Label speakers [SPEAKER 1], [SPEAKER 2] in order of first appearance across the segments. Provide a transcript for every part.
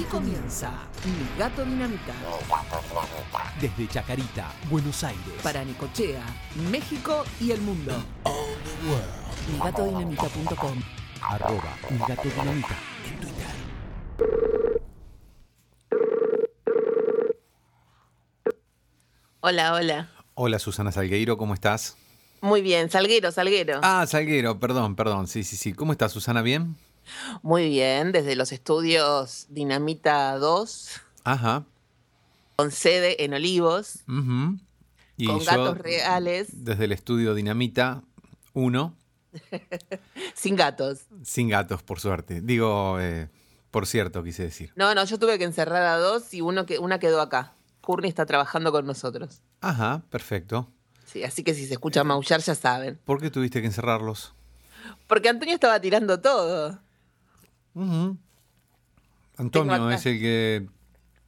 [SPEAKER 1] Aquí comienza Mi Gato Dinamita.
[SPEAKER 2] Desde Chacarita, Buenos Aires.
[SPEAKER 1] Para Necochea, México y el mundo. MiGatoDinamita.com
[SPEAKER 2] Arroba Mi Gato Dinamita en Twitter.
[SPEAKER 3] Hola, hola.
[SPEAKER 4] Hola Susana Salgueiro, ¿cómo estás?
[SPEAKER 3] Muy bien, Salguero, Salguero.
[SPEAKER 4] Ah, Salguero, perdón, perdón. Sí, sí, sí. ¿Cómo estás, Susana? ¿Bien?
[SPEAKER 3] Muy bien, desde los estudios Dinamita 2,
[SPEAKER 4] Ajá.
[SPEAKER 3] con sede en Olivos.
[SPEAKER 4] Y
[SPEAKER 3] con
[SPEAKER 4] yo,
[SPEAKER 3] gatos reales,
[SPEAKER 4] Desde el estudio Dinamita 1,
[SPEAKER 3] sin gatos.
[SPEAKER 4] sin gatos, por suerte. Digo, eh, por cierto, quise decir.
[SPEAKER 3] No, no, yo tuve que encerrar a dos y uno que, una quedó acá. Courtney está trabajando con nosotros.
[SPEAKER 4] Ajá, perfecto.
[SPEAKER 3] Sí, así que si se escucha maullar ya saben.
[SPEAKER 4] ¿Por qué tuviste que encerrarlos?
[SPEAKER 3] Porque Antonio estaba tirando todo.
[SPEAKER 4] Antonio es el que,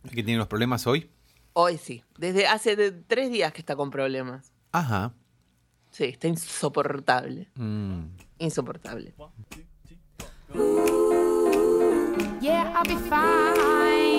[SPEAKER 4] el que tiene los problemas hoy.
[SPEAKER 3] Hoy sí, desde hace de- tres días que está con problemas.
[SPEAKER 4] Ajá.
[SPEAKER 3] Sí, está insoportable.
[SPEAKER 4] Mm.
[SPEAKER 3] Insoportable.
[SPEAKER 5] Yeah, I'll be fine.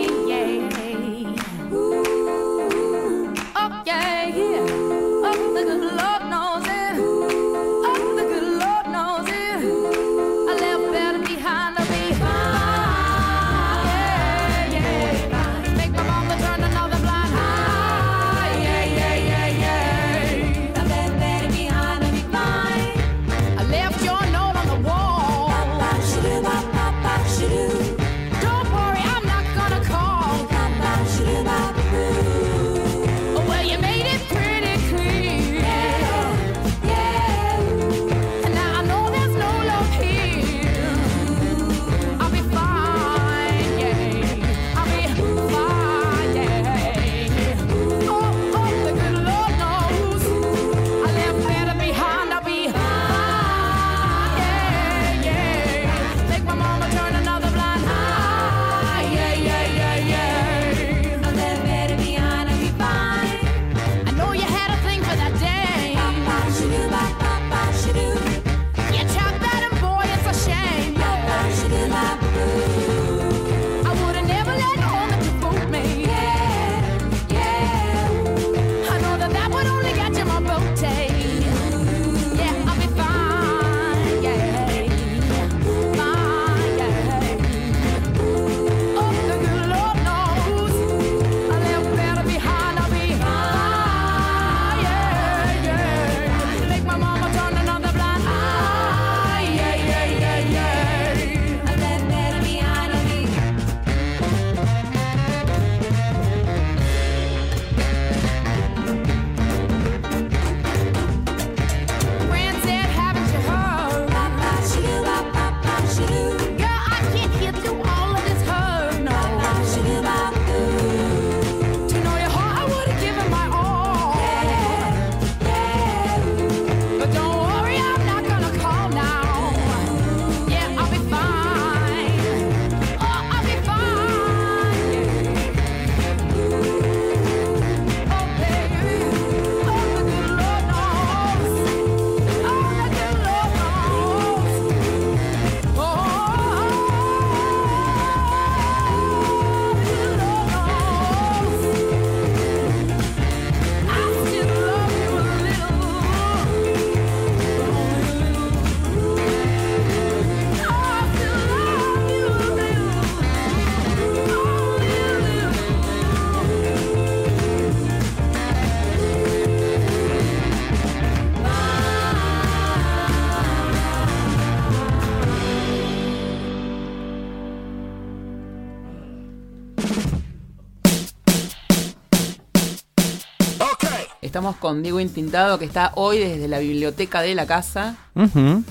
[SPEAKER 3] Estamos con Diego Intintado, que está hoy desde la biblioteca de la casa, eh,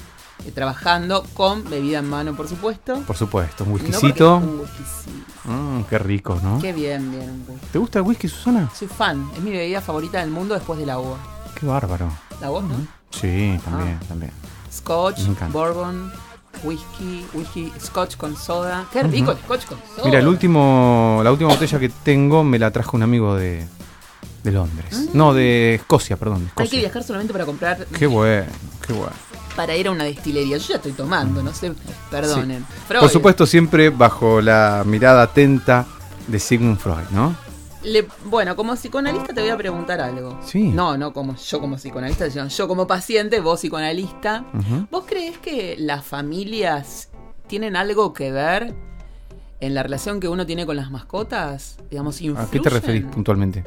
[SPEAKER 3] trabajando con bebida en mano, por supuesto.
[SPEAKER 4] Por supuesto, un whiskycito.
[SPEAKER 3] un whiskycito.
[SPEAKER 4] Mm, qué rico, ¿no?
[SPEAKER 3] Qué bien, bien.
[SPEAKER 4] ¿Te gusta el whisky, Susana?
[SPEAKER 3] Soy fan, es mi bebida favorita del mundo después de la uva.
[SPEAKER 4] Qué bárbaro.
[SPEAKER 3] ¿La voz, no?
[SPEAKER 4] Sí, también,
[SPEAKER 3] Ah.
[SPEAKER 4] también.
[SPEAKER 3] Scotch, bourbon, whisky, whisky, scotch con soda. Qué rico el scotch con soda.
[SPEAKER 4] Mira, el último, la última botella que tengo me la trajo un amigo de, de Londres. No, de Escocia, perdón.
[SPEAKER 3] Hay que viajar solamente para comprar.
[SPEAKER 4] Qué bueno, qué bueno.
[SPEAKER 3] para ir a una destilería. Yo ya estoy tomando, no sé, perdonen.
[SPEAKER 4] Por supuesto, siempre bajo la mirada atenta de Sigmund Freud, ¿no?
[SPEAKER 3] Le- bueno, como psicoanalista te voy a preguntar algo.
[SPEAKER 4] Sí.
[SPEAKER 3] No, no como yo como psicoanalista, sino yo como paciente, vos psicoanalista. ¿Vos crees que las familias tienen algo que ver en la relación que uno tiene con las mascotas? Digamos,
[SPEAKER 4] ¿A qué te referís puntualmente?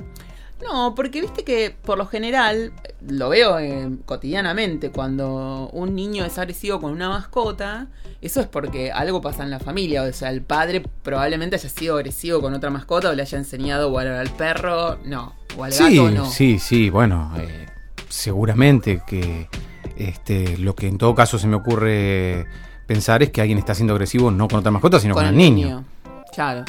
[SPEAKER 3] No, porque viste que por lo general, lo veo eh, cotidianamente, cuando un niño es agresivo con una mascota, eso es porque algo pasa en la familia. O sea, el padre probablemente haya sido agresivo con otra mascota o le haya enseñado o al perro, no, o al
[SPEAKER 4] Sí,
[SPEAKER 3] gato, no.
[SPEAKER 4] sí, sí, bueno, eh, seguramente que este, lo que en todo caso se me ocurre pensar es que alguien está siendo agresivo no con otra mascota, sino con, el niño.
[SPEAKER 3] Claro.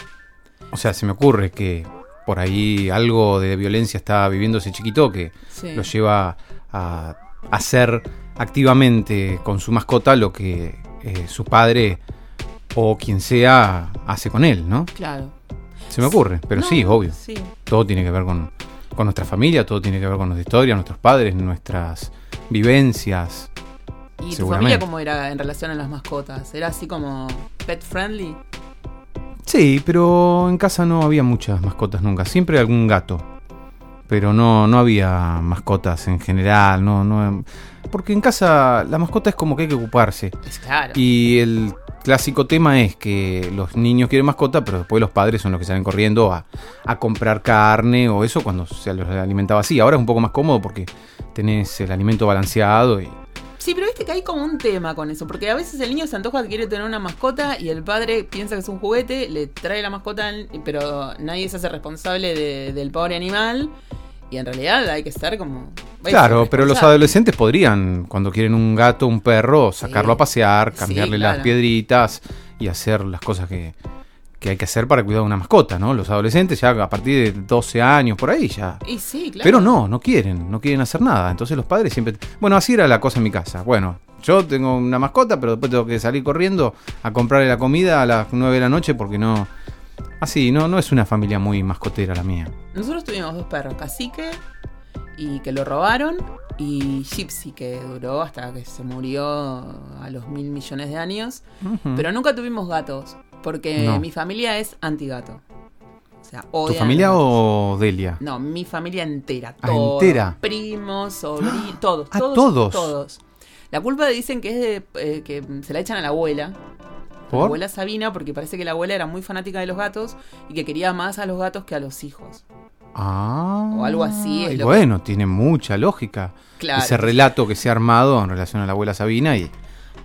[SPEAKER 4] O sea, se me ocurre que por ahí algo de violencia está viviendo ese chiquito que
[SPEAKER 3] Sí.
[SPEAKER 4] lo lleva a hacer activamente con su mascota lo que eh, su padre o quien sea hace con él, ¿no?
[SPEAKER 3] Claro.
[SPEAKER 4] Se me ocurre, pero
[SPEAKER 3] No,
[SPEAKER 4] sí, obvio.
[SPEAKER 3] Sí.
[SPEAKER 4] Todo tiene que ver con, con nuestra familia, todo tiene que ver con nuestra historia, nuestros padres, nuestras vivencias.
[SPEAKER 3] ¿Y tu familia cómo era en relación a las mascotas? ¿Era así como pet friendly?
[SPEAKER 4] Sí, pero en casa no había muchas mascotas nunca, siempre algún gato. Pero no, no había mascotas en general, no, no. Porque en casa la mascota es como que hay que ocuparse.
[SPEAKER 3] Es claro.
[SPEAKER 4] Y el clásico tema es que los niños quieren mascota, pero después los padres son los que salen corriendo a, a comprar carne o eso cuando se los alimentaba así. Ahora es un poco más cómodo porque tenés el alimento balanceado y
[SPEAKER 3] Sí, pero viste que hay como un tema con eso, porque a veces el niño se antoja que quiere tener una mascota y el padre piensa que es un juguete, le trae la mascota, pero nadie se hace responsable de- del pobre animal y en realidad hay que estar como...
[SPEAKER 4] Claro, pero los adolescentes podrían, cuando quieren un gato, un perro, sacarlo a pasear,
[SPEAKER 3] Sí,
[SPEAKER 4] cambiarle
[SPEAKER 3] claro.
[SPEAKER 4] las piedritas y hacer las cosas que, que hay que hacer para cuidar una mascota, ¿no? Los adolescentes ya a partir de 12 años, por ahí ya.
[SPEAKER 3] Y sí, claro.
[SPEAKER 4] Pero no, no quieren, no quieren hacer nada. Entonces los padres siempre... Bueno, así era la cosa en mi casa. Bueno, yo tengo una mascota, pero después tengo que salir corriendo a comprarle la comida a las 9 de la noche porque no... Así, no, no es una familia muy mascotera la mía.
[SPEAKER 3] Nosotros tuvimos dos perros, Cacique y que lo robaron y Gypsy que duró hasta que se murió a los mil millones de años. Pero nunca tuvimos gatos, porque
[SPEAKER 4] No.
[SPEAKER 3] mi familia es antigato. O sea,
[SPEAKER 4] ¿Tu familia o Delia?
[SPEAKER 3] No, mi familia entera.
[SPEAKER 4] Ah,
[SPEAKER 3] todos,
[SPEAKER 4] entera.
[SPEAKER 3] Primos, sobrinos, todos,
[SPEAKER 4] Ah,
[SPEAKER 3] todos.
[SPEAKER 4] todos.
[SPEAKER 3] Todos. La culpa dicen que es de, eh, que se la echan a la abuela.
[SPEAKER 4] ¿Por?
[SPEAKER 3] La abuela Sabina, porque parece que la abuela era muy fanática de los gatos y que quería más a los gatos que a los hijos.
[SPEAKER 4] Ah.
[SPEAKER 3] O algo así es
[SPEAKER 4] y
[SPEAKER 3] lo que-
[SPEAKER 4] bueno, tiene mucha lógica.
[SPEAKER 3] Claro.
[SPEAKER 4] Ese relato que se ha armado en relación a la abuela Sabina y,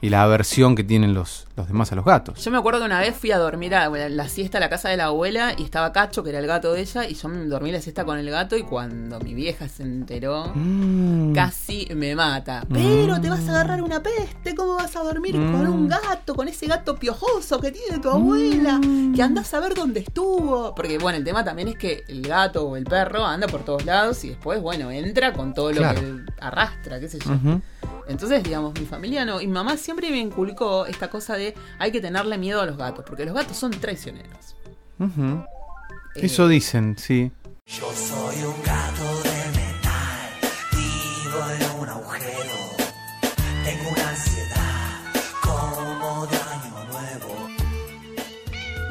[SPEAKER 4] y la aversión que tienen los, los demás a los gatos.
[SPEAKER 3] Yo me acuerdo que una vez fui a dormir a la siesta a la casa de la abuela y estaba Cacho, que era el gato de ella, y yo me dormí la siesta con el gato y cuando mi vieja se enteró,
[SPEAKER 4] Mm.
[SPEAKER 3] casi me mata. Pero te vas a agarrar una peste, ¿cómo vas a dormir
[SPEAKER 4] Mm.
[SPEAKER 3] con un gato, con ese gato piojoso que tiene tu abuela?
[SPEAKER 4] Mm.
[SPEAKER 3] Que andás a ver dónde estuvo. Porque bueno, el tema también es que el gato o el perro anda por todos lados y después, bueno, entra con todo lo que arrastra, qué sé yo. Entonces, digamos, mi familia no. Y mi mamá siempre me inculcó esta cosa de hay que tenerle miedo a los gatos, porque los gatos son traicioneros.
[SPEAKER 4] Ujú.
[SPEAKER 3] Eh,
[SPEAKER 4] Eso dicen, sí.
[SPEAKER 6] Yo soy un gato de metal, vivo en un agujero. Tengo una ansiedad como de año nuevo.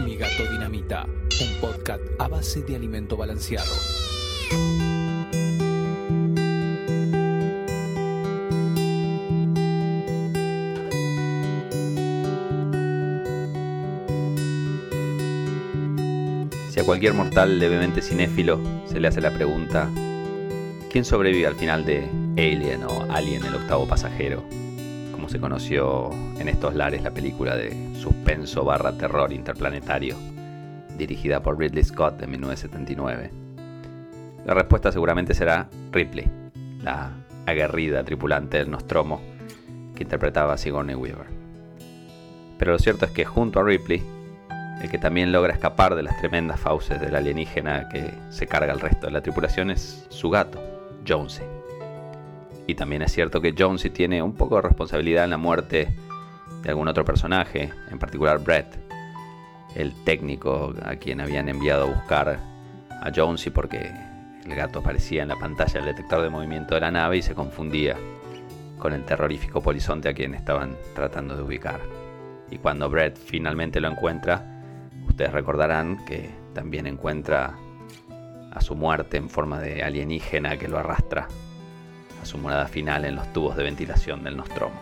[SPEAKER 2] Mi gato dinamita, un podcast a base de alimento balanceado.
[SPEAKER 7] Si a cualquier mortal levemente cinéfilo se le hace la pregunta, ¿quién sobrevive al final de Alien o Alien el octavo pasajero? Como se conoció en estos lares la película de suspenso barra terror interplanetario, dirigida por Ridley Scott en 1979. La respuesta seguramente será Ripley, la aguerrida tripulante del Nostromo que interpretaba Sigourney Weaver. Pero lo cierto es que junto a Ripley, el que también logra escapar de las tremendas fauces del alienígena que se carga al resto de la tripulación es su gato, Jonesy. Y también es cierto que Jonesy tiene un poco de responsabilidad en la muerte de algún otro personaje, en particular Brett, el técnico a quien habían enviado a buscar a Jonesy porque el gato aparecía en la pantalla del detector de movimiento de la nave y se confundía con el terrorífico polizonte a quien estaban tratando de ubicar. Y cuando Brett finalmente lo encuentra, ustedes recordarán que también encuentra a su muerte en forma de alienígena que lo arrastra a su morada final en los tubos de ventilación del Nostromo.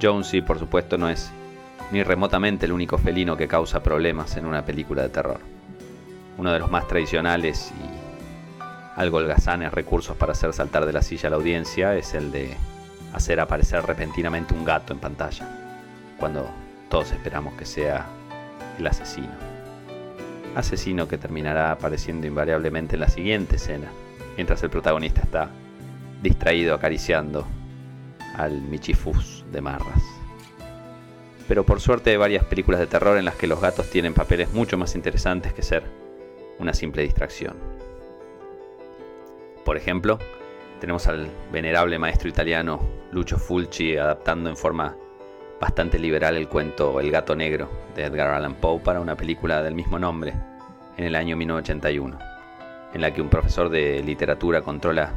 [SPEAKER 7] Jonesy, por supuesto, no es ni remotamente el único felino que causa problemas en una película de terror. Uno de los más tradicionales y algo holgazanes recursos para hacer saltar de la silla a la audiencia es el de hacer aparecer repentinamente un gato en pantalla, cuando todos esperamos que sea el asesino. Asesino que terminará apareciendo invariablemente en la siguiente escena, mientras el protagonista está distraído acariciando al Michifus de Marras. Pero por suerte hay varias películas de terror en las que los gatos tienen papeles mucho más interesantes que ser una simple distracción. Por ejemplo, tenemos al venerable maestro italiano Lucio Fulci adaptando en forma bastante liberal el cuento El gato negro de Edgar Allan Poe para una película del mismo nombre en el año 1981, en la que un profesor de literatura controla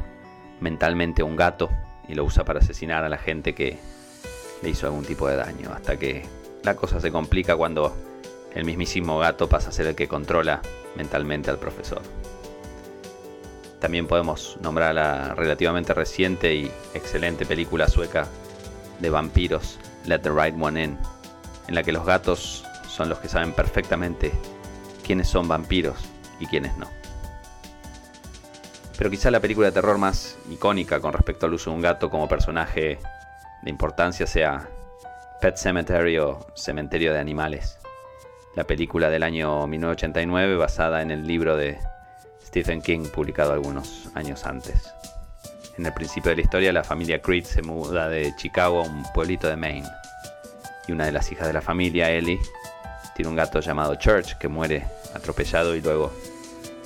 [SPEAKER 7] mentalmente a un gato y lo usa para asesinar a la gente que le hizo algún tipo de daño, hasta que la cosa se complica cuando el mismísimo gato pasa a ser el que controla mentalmente al profesor. También podemos nombrar la relativamente reciente y excelente película sueca de vampiros, Let the Right One In, en la que los gatos son los que saben perfectamente quiénes son vampiros y quiénes no. Pero quizá la película de terror más icónica con respecto al uso de un gato como personaje de importancia sea Pet Cemetery o Cementerio de Animales, la película del año 1989 basada en el libro de Stephen King publicado algunos años antes. En el principio de la historia, la familia Creed se muda de Chicago a un pueblito de Maine. Y una de las hijas de la familia, Ellie, tiene un gato llamado Church que muere atropellado y luego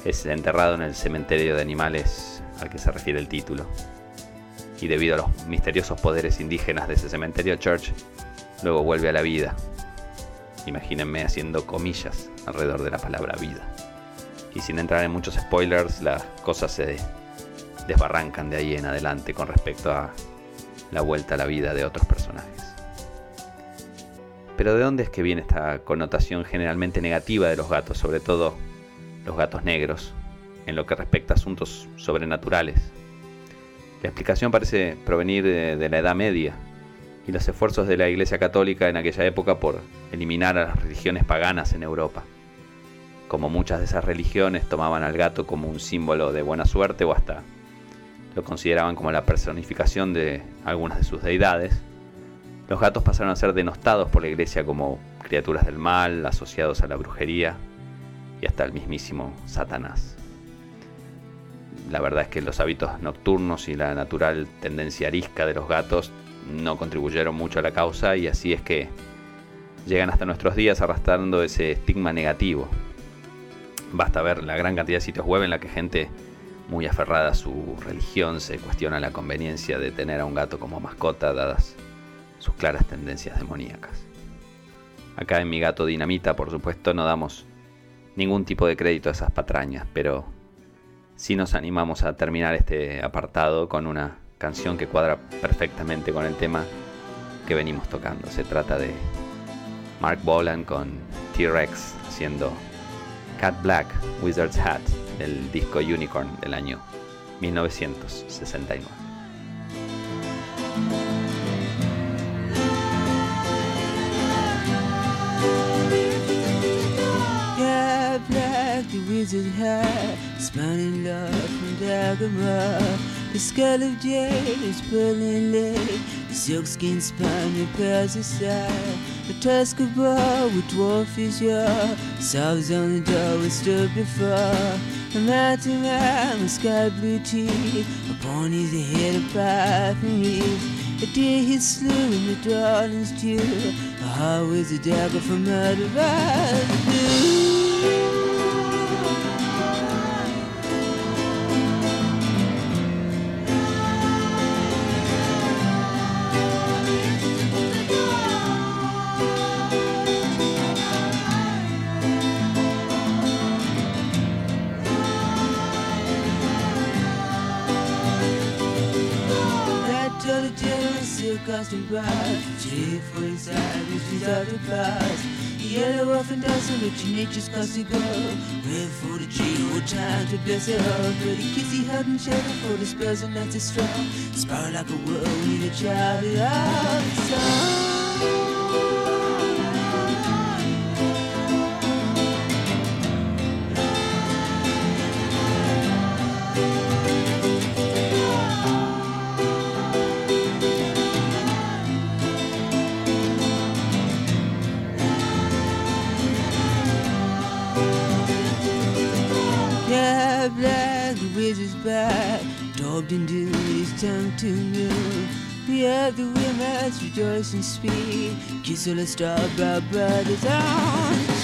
[SPEAKER 7] es enterrado en el cementerio de animales al que se refiere el título. Y debido a los misteriosos poderes indígenas de ese cementerio, Church luego vuelve a la vida. Imagínense haciendo comillas alrededor de la palabra vida. Y sin entrar en muchos spoilers, las cosas se desbarrancan de ahí en adelante con respecto a la vuelta a la vida de otros personajes. Pero ¿de dónde es que viene esta connotación generalmente negativa de los gatos, sobre todo los gatos negros, en lo que respecta a asuntos sobrenaturales? La explicación parece provenir de, de la Edad Media y los esfuerzos de la Iglesia Católica en aquella época por eliminar a las religiones paganas en Europa. Como muchas de esas religiones tomaban al gato como un símbolo de buena suerte o hasta lo consideraban como la personificación de algunas de sus deidades, los gatos pasaron a ser denostados por la iglesia como criaturas del mal, asociados a la brujería y hasta el mismísimo Satanás. La verdad es que los hábitos nocturnos y la natural tendencia arisca de los gatos no contribuyeron mucho a la causa y así es que llegan hasta nuestros días arrastrando ese estigma negativo. Basta ver la gran cantidad de sitios web en la que gente muy aferrada a su religión se cuestiona la conveniencia de tener a un gato como mascota dadas sus claras tendencias demoníacas. Acá en Mi Gato Dinamita, por supuesto, no damos ningún tipo de crédito a esas patrañas, pero sí nos animamos a terminar este apartado con una canción que cuadra perfectamente con el tema que venimos tocando. Se trata de Mark Bolan con T-Rex haciendo Cat Black, Wizard's Hat del disco Unicorn del año 1969.
[SPEAKER 8] Yeah, black, the wizard hat, smiling love from Dagobah. The skull of jade is pearling lake, the silkskin spine repairs his. The tusk of boar with dwarfish yaw, solves on the door we stood before. A mountain ram, a sky blue tree, upon his head a pipe and reeds. A deer he slew in the darling's dew, a heart with a dagger for murder by the blue. past and bright. Today for anxieties, she's out of price. Yellow off and dancing with your nature's classy girl. Red for the G, what time to bless her heart. Pretty kissy, hot and shadow for the spells and that's strong. Spark like a whirl with a child out of lived time to move. too new. The other women rejoice and speak. Kiss all the star brothers on.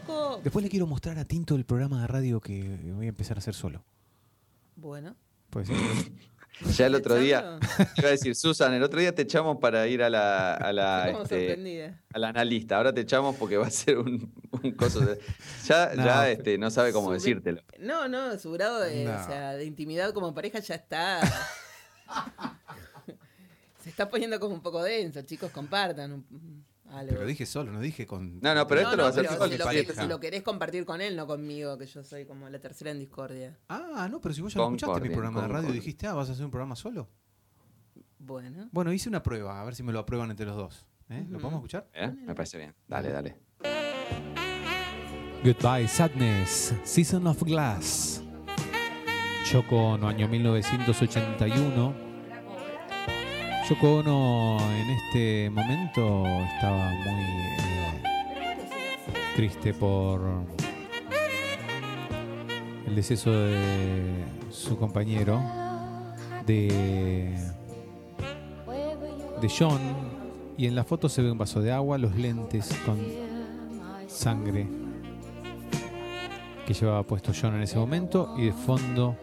[SPEAKER 3] Poco.
[SPEAKER 4] Después le quiero mostrar a Tinto el programa de radio que voy a empezar a hacer solo.
[SPEAKER 3] Bueno.
[SPEAKER 4] Pues sí.
[SPEAKER 7] Ya el otro día, iba a decir, Susan, el otro día te echamos para ir a la, a la,
[SPEAKER 3] como
[SPEAKER 7] este, a la analista. Ahora te echamos porque va a ser un, un coso. de- Ya,
[SPEAKER 4] No.
[SPEAKER 7] ya este, no sabe cómo decírtelo.
[SPEAKER 3] No, no, su grado de,
[SPEAKER 4] No.
[SPEAKER 3] o sea, de intimidad como pareja ya está. Se está poniendo como un poco denso, chicos, compartan un- algo.
[SPEAKER 4] Pero dije solo, no dije con.
[SPEAKER 7] No, no, pero esto lo va a hacer solo,
[SPEAKER 3] si, lo si lo querés compartir con él, no conmigo, que yo soy como la tercera en discordia.
[SPEAKER 4] Ah, no, pero si vos ya lo escuchaste mi programa de radio, dijiste, ah, vas a hacer un programa solo.
[SPEAKER 3] Bueno.
[SPEAKER 4] Bueno, hice una prueba, a ver si me lo aprueban entre los dos. ¿eh? ¿Lo podemos escuchar?
[SPEAKER 7] ¿Eh? Me parece bien. Dale, dale.
[SPEAKER 2] Goodbye Sadness, Season of Glass. Yoko Ono, año 1981. Yoko Ono en este momento estaba muy eh, triste por el deceso de su compañero, de, de John. Y en la foto se ve un vaso de agua, los lentes con sangre que llevaba puesto John en ese momento y de fondo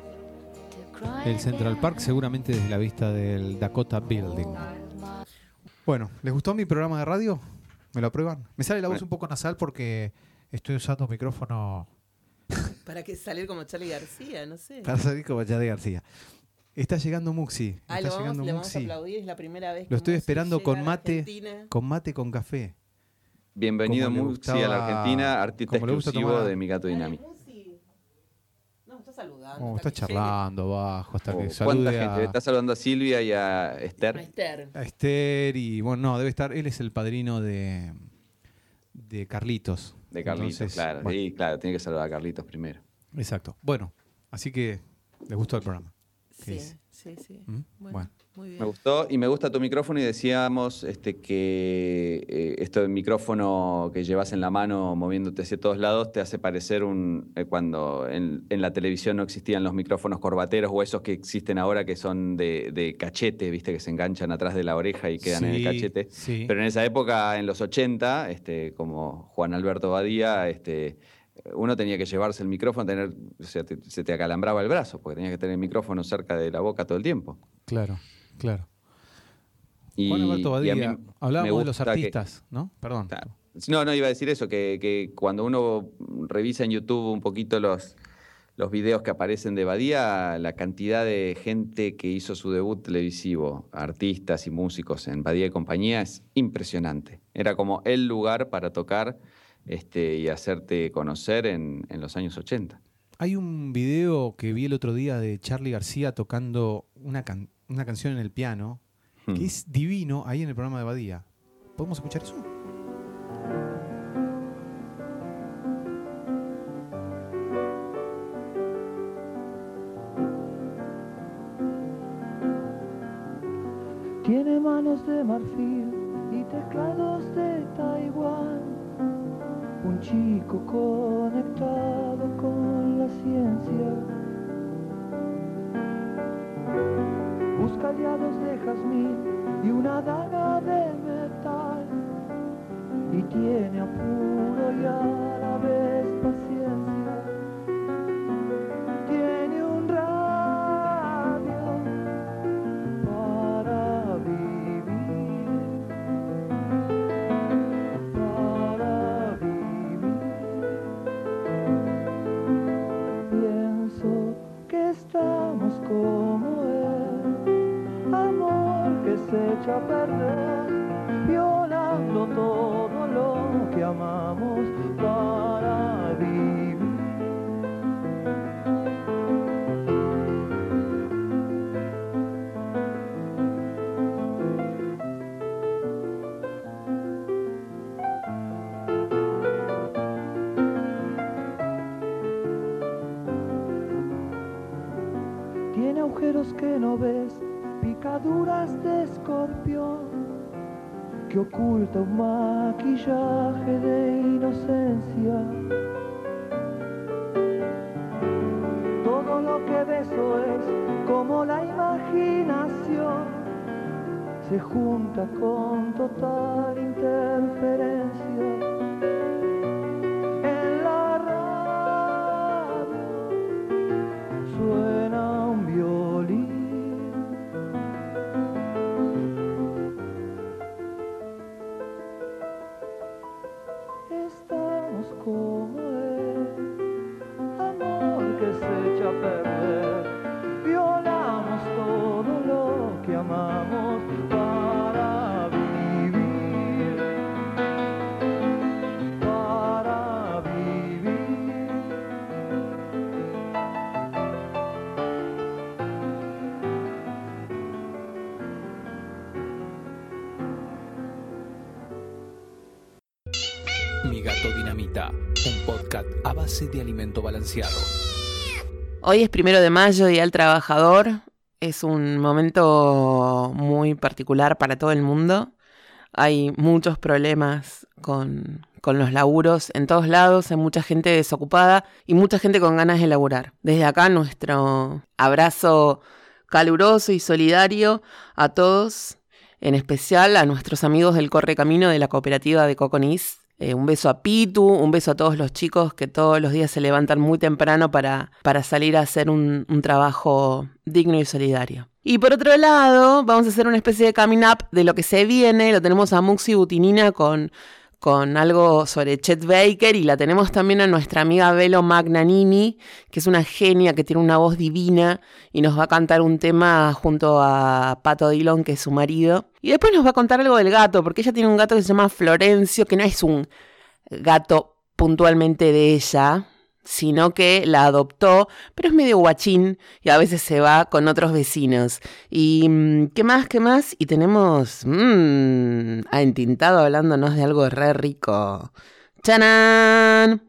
[SPEAKER 2] el Central Park, seguramente desde la vista del Dakota Building.
[SPEAKER 4] Bueno, ¿les gustó mi programa de radio? ¿Me lo aprueban? Me sale la voz
[SPEAKER 7] Bueno.
[SPEAKER 4] un poco nasal porque estoy usando micrófono
[SPEAKER 3] ¿Para qué salir como Charlie García? No sé.
[SPEAKER 4] para salir como de García. Está llegando Muxi.
[SPEAKER 3] Ah,
[SPEAKER 4] está
[SPEAKER 3] lo vamos,
[SPEAKER 4] llegando
[SPEAKER 3] le vamos a
[SPEAKER 4] Muxi.
[SPEAKER 3] aplaudir, es la primera vez que
[SPEAKER 4] Lo estoy
[SPEAKER 3] Muxi
[SPEAKER 4] esperando
[SPEAKER 3] llega
[SPEAKER 4] con mate,
[SPEAKER 3] Argentina.
[SPEAKER 4] con mate con café.
[SPEAKER 7] Bienvenido, Muxi, a la Argentina, artista exclusivo de Mi Gato
[SPEAKER 3] Dale,
[SPEAKER 7] Dinámico.
[SPEAKER 3] No, está saludando.
[SPEAKER 4] Oh, está charlando abajo hasta
[SPEAKER 7] Oh,
[SPEAKER 4] que
[SPEAKER 7] ¿Cuánta
[SPEAKER 4] salude
[SPEAKER 7] gente?
[SPEAKER 4] a,
[SPEAKER 7] Está saludando a Silvia y a
[SPEAKER 3] A
[SPEAKER 7] Esther.
[SPEAKER 3] Esther.
[SPEAKER 4] a Esther y bueno, no, debe estar, él es el padrino de de Carlitos.
[SPEAKER 7] De Carlitos,
[SPEAKER 4] Entonces,
[SPEAKER 7] claro.
[SPEAKER 4] bueno,
[SPEAKER 7] Sí, claro, tiene que saludar a Carlitos primero.
[SPEAKER 4] Exacto. Bueno, así que les gustó el programa. ¿Qué
[SPEAKER 3] Sí, sí, sí.
[SPEAKER 4] ¿Mm?
[SPEAKER 3] Bueno,
[SPEAKER 4] Bueno.
[SPEAKER 3] Muy bien.
[SPEAKER 7] Me gustó y me gusta tu micrófono y decíamos este, que eh, esto del micrófono que llevas en la mano moviéndote hacia todos lados te hace parecer un eh, cuando en, en la televisión no existían los micrófonos corbateros o esos que existen ahora que son de, de cachete, viste que se enganchan atrás de la oreja y quedan en el cachete.
[SPEAKER 4] sí.
[SPEAKER 7] Pero en esa época, en los 80, este, como Juan Alberto Badía, este, uno tenía que llevarse el micrófono, tener, o sea, te- se te acalambraba el brazo, porque tenías que tener el micrófono cerca de la boca todo el tiempo.
[SPEAKER 4] Claro, claro.
[SPEAKER 7] Y,
[SPEAKER 4] Juan Alberto Badía, hablábamos de los
[SPEAKER 7] que-
[SPEAKER 4] artistas, ¿no? Perdón.
[SPEAKER 7] No, no, iba a decir eso, que, que cuando uno revisa en YouTube un poquito los, los videos que aparecen de Badía, la cantidad de gente que hizo su debut televisivo, artistas y músicos en Badía y compañía, es impresionante. Era como el lugar para tocar este, y hacerte conocer en, en los años 80.
[SPEAKER 4] Hay un video que vi el otro día de Charlie García tocando una, can- una canción en el piano
[SPEAKER 7] Hmm.
[SPEAKER 4] que es divino ahí en el programa de Badía. ¿Podemos escuchar eso?
[SPEAKER 8] Tiene manos de marfil y teclados de Taiwán. Un chico conectado con la ciencia.
[SPEAKER 9] Plateados de jazmín y una daga de metal. Y tiene apuro y a la vez echa a perder, picaduras de escorpión, que oculta un maquillaje de inocencia. Todo lo que beso es como la imaginación, se junta con total interferencia. A
[SPEAKER 4] base de alimento balanceado.
[SPEAKER 10] Hoy es primero de mayo, Día del Trabajador. Es un momento muy particular para todo el mundo. Hay muchos problemas con, con los laburos en todos lados, hay mucha gente desocupada y mucha gente con ganas de laburar. Desde acá nuestro abrazo caluroso y solidario a todos, en especial a nuestros amigos del Corre Camino de la cooperativa de Coconis. Eh, un beso a Pitu, un beso a todos los chicos que todos los días se levantan muy temprano para, para salir a hacer un, un trabajo digno y solidario. Y por otro lado, vamos a hacer una especie de coming up de lo que se viene. Lo tenemos a Muxi Butinina con, con algo sobre Chet Baker y la tenemos también a nuestra amiga Velo Magnanini, que es una genia que tiene una voz divina y nos va a cantar un tema junto a Pato Dillon, que es su marido. Y después nos va a contar algo del gato, porque ella tiene un gato que se llama Florencio, que no es un gato puntualmente de ella, sino que la adoptó, pero es medio guachín y a veces se va con otros vecinos. ¿Y mm, qué más? ¿Qué más? Y tenemos mmm, a Entintado hablándonos de algo re rico. ¡Chanán!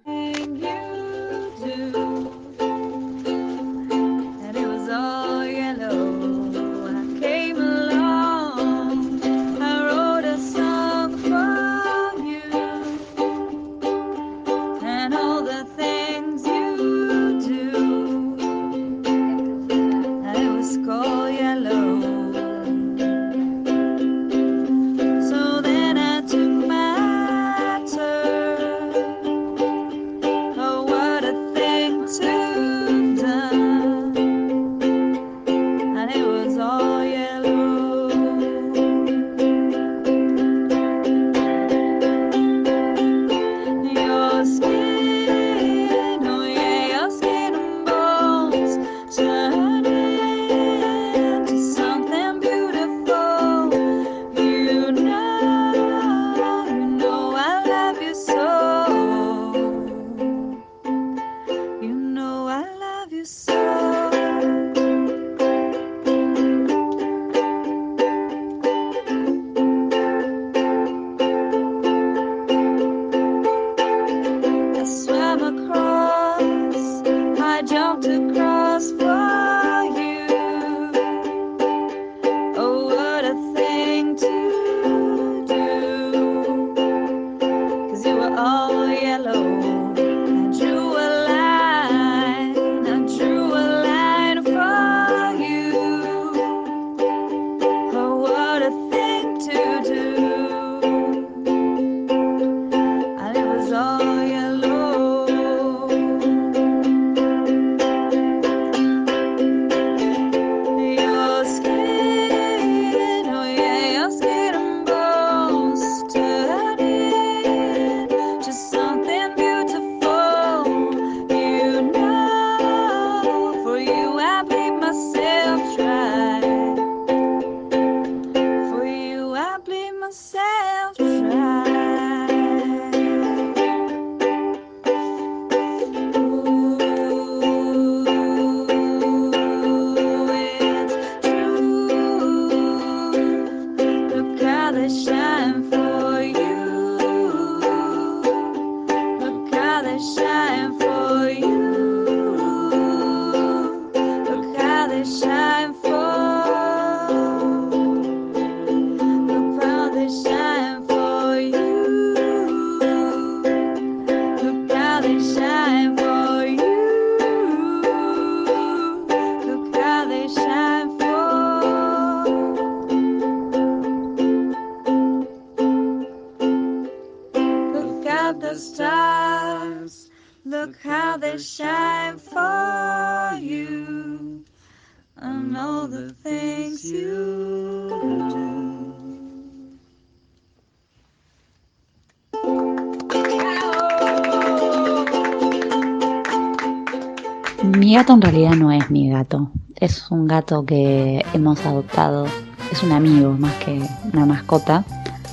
[SPEAKER 11] Gato en realidad no es mi gato. Es un gato que hemos adoptado. Es un amigo más que una mascota.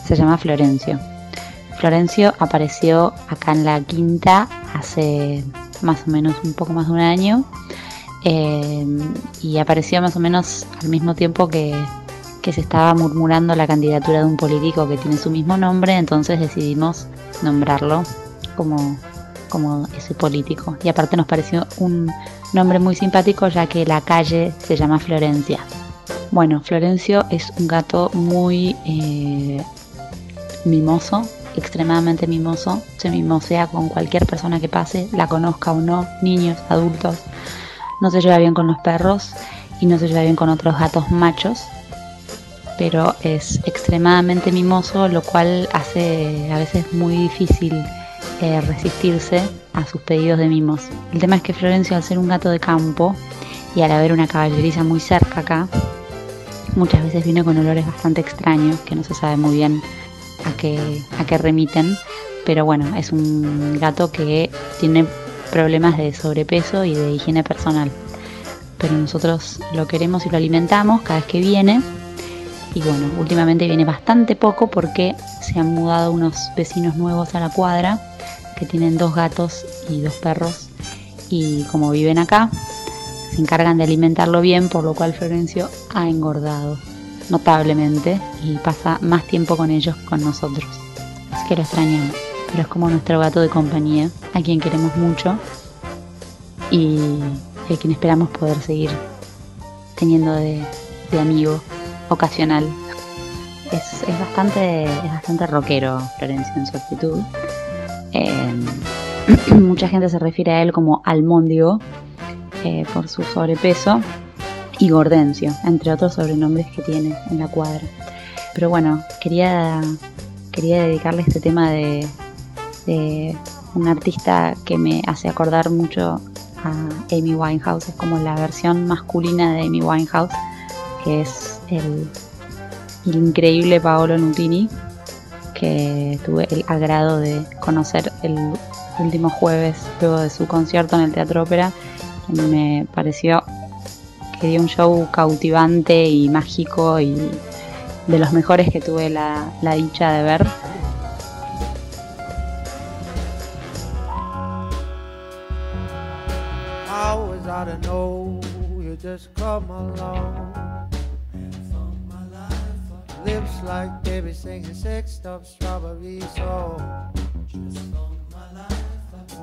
[SPEAKER 11] Se llama Florencio. Florencio apareció acá en la quinta hace más o menos un poco más de un año. eh, y apareció más o menos al mismo tiempo que, que se estaba murmurando la candidatura de un político que tiene su mismo nombre. Entonces decidimos nombrarlo como como ese político. Y aparte nos pareció un nombre muy simpático ya que la calle se llama Florencia. Bueno, Florencio es un gato muy eh, mimoso, extremadamente mimoso. Se mimosea con cualquier persona que pase, la conozca o no, niños, adultos. No se lleva bien con los perros y no se lleva bien con otros gatos machos. Pero es extremadamente mimoso, lo cual hace a veces muy difícil resistirse a sus pedidos de mimos. El tema es que Florencio, al ser un gato de campo y al haber una caballeriza muy cerca acá, muchas veces viene con olores bastante extraños que no se sabe muy bien a qué, a qué remiten. Pero bueno, es un gato que tiene problemas de sobrepeso y de higiene personal. Pero nosotros lo queremos y lo alimentamos cada vez que viene. Y bueno, últimamente viene bastante poco porque se han mudado unos vecinos nuevos a la cuadra que tienen dos gatos y dos perros. Y como viven acá, se encargan de alimentarlo bien, por lo cual Florencio ha engordado notablemente y pasa más tiempo con ellos con nosotros. Así que lo extrañamos, pero es como nuestro gato de compañía, a quien queremos mucho y a quien esperamos poder seguir teniendo de amigo ocasional. Es, bastante, es bastante rockero Florencio en su actitud. Eh, mucha gente se refiere a él como Almondio eh, por su sobrepeso y Gordencio, entre otros sobrenombres que tiene en la cuadra. Pero bueno, quería, quería dedicarle este tema de un artista que me hace acordar mucho a Amy Winehouse, es como la versión masculina de Amy Winehouse, que es el, increíble Paolo Nutini, que tuve el agrado de conocer el último jueves luego de su concierto en el Teatro Ópera. Me pareció que dio un show cautivante y mágico y de los mejores que tuve la, dicha de ver.
[SPEAKER 12] Lips like baby singing sex stuff, strawberry soul.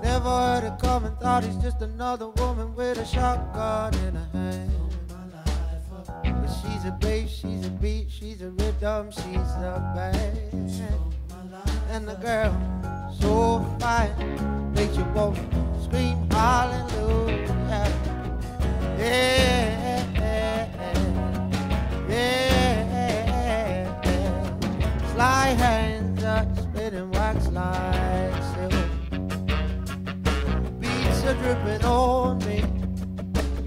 [SPEAKER 12] Never heard it coming, thought he's just another woman with a shotgun in her hand. But she's a bass, she's a beat, she's a rhythm, she's a band. And the girl, so fine, makes you to scream hallelujah. Yeah, yeah, yeah. My hands are spinning wax like silk. Beats are dripping on me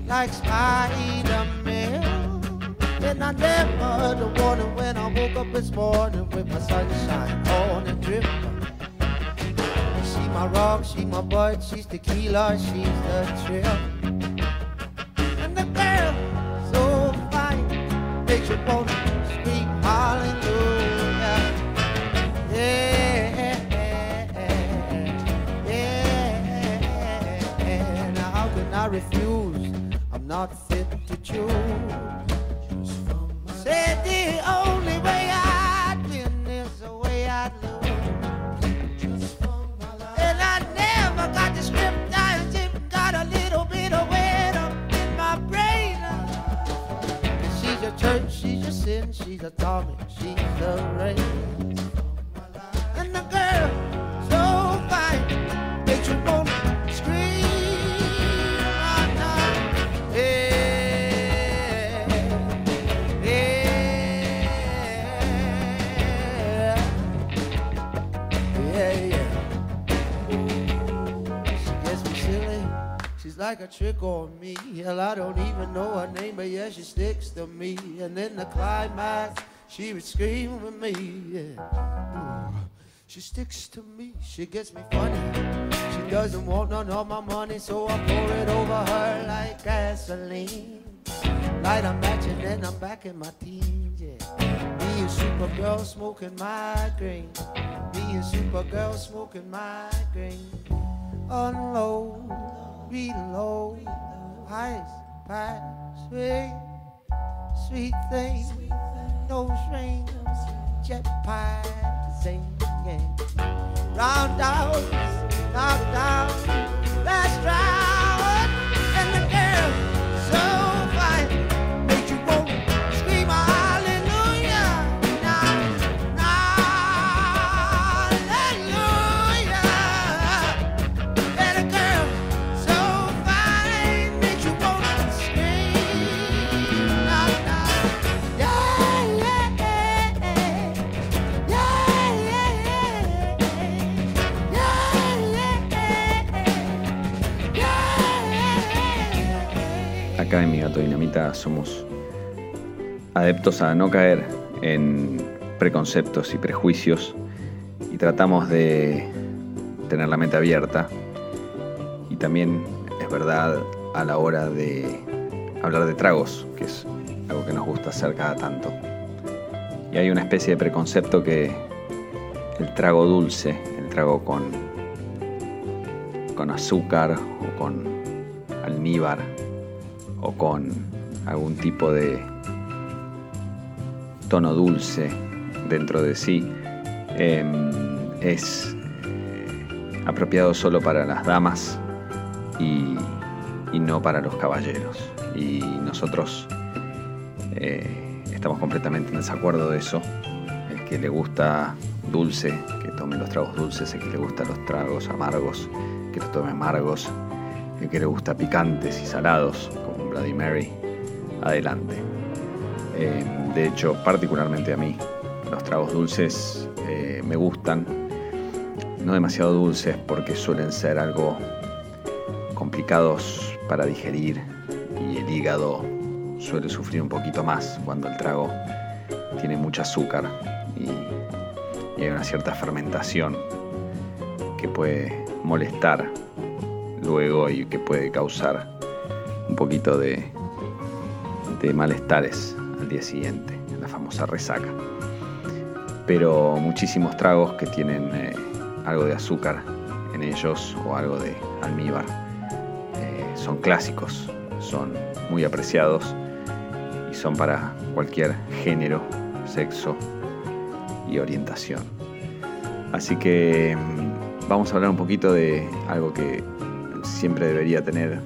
[SPEAKER 12] like spider milk. And I never heard the warning when I woke up this morning with my sunshine on the drip. She my rock, she my butt, she's tequila, she's the trip. Trick on me. Hell, I don't even know her name, but yeah, she sticks to me. And in the climax, she would scream with me. Yeah. She sticks to me, she gets me funny. She doesn't want none of my money, so I pour it over her like gasoline. Light a match and then I'm back in my teens, yeah. Me and Supergirl smoking my migraine. Me and Supergirl smoking my migraine. Unload, Sweet low ice pathway. Sweet sweet thing, no strain, jet pie singing. Round out, round out, last round, and the girl so.
[SPEAKER 7] Acá en Mi Gato Dinamita somos adeptos a no caer en preconceptos y prejuicios y tratamos de tener la mente abierta y también es verdad a la hora de hablar de tragos, que es algo que nos gusta hacer cada tanto. Y hay una especie de preconcepto que el trago dulce, el trago con, con azúcar o con almíbar o con algún tipo de tono dulce dentro de sí, em, es eh, apropiado solo para las damas y, no para los caballeros. Y nosotros eh, estamos completamente en desacuerdo de eso. El que le gusta dulce, que tome los tragos dulces, el que le gusta los tragos amargos, que los tome amargos, el que le gusta picantes y salados, Bloody Mary, adelante. Eh, de hecho, particularmente a mí, los tragos dulces eh, me gustan, no demasiado dulces porque suelen ser algo complicados para digerir y el hígado suele sufrir un poquito más cuando el trago tiene mucho azúcar y, y hay una cierta fermentación que puede molestar luego y que puede causar un poquito de, malestares al día siguiente, la famosa resaca. Pero muchísimos tragos que tienen eh, algo de azúcar en ellos o algo de almíbar eh, son clásicos, son muy apreciados y son para cualquier género, sexo y orientación. Así que mm, vamos a hablar un poquito de algo que siempre debería tener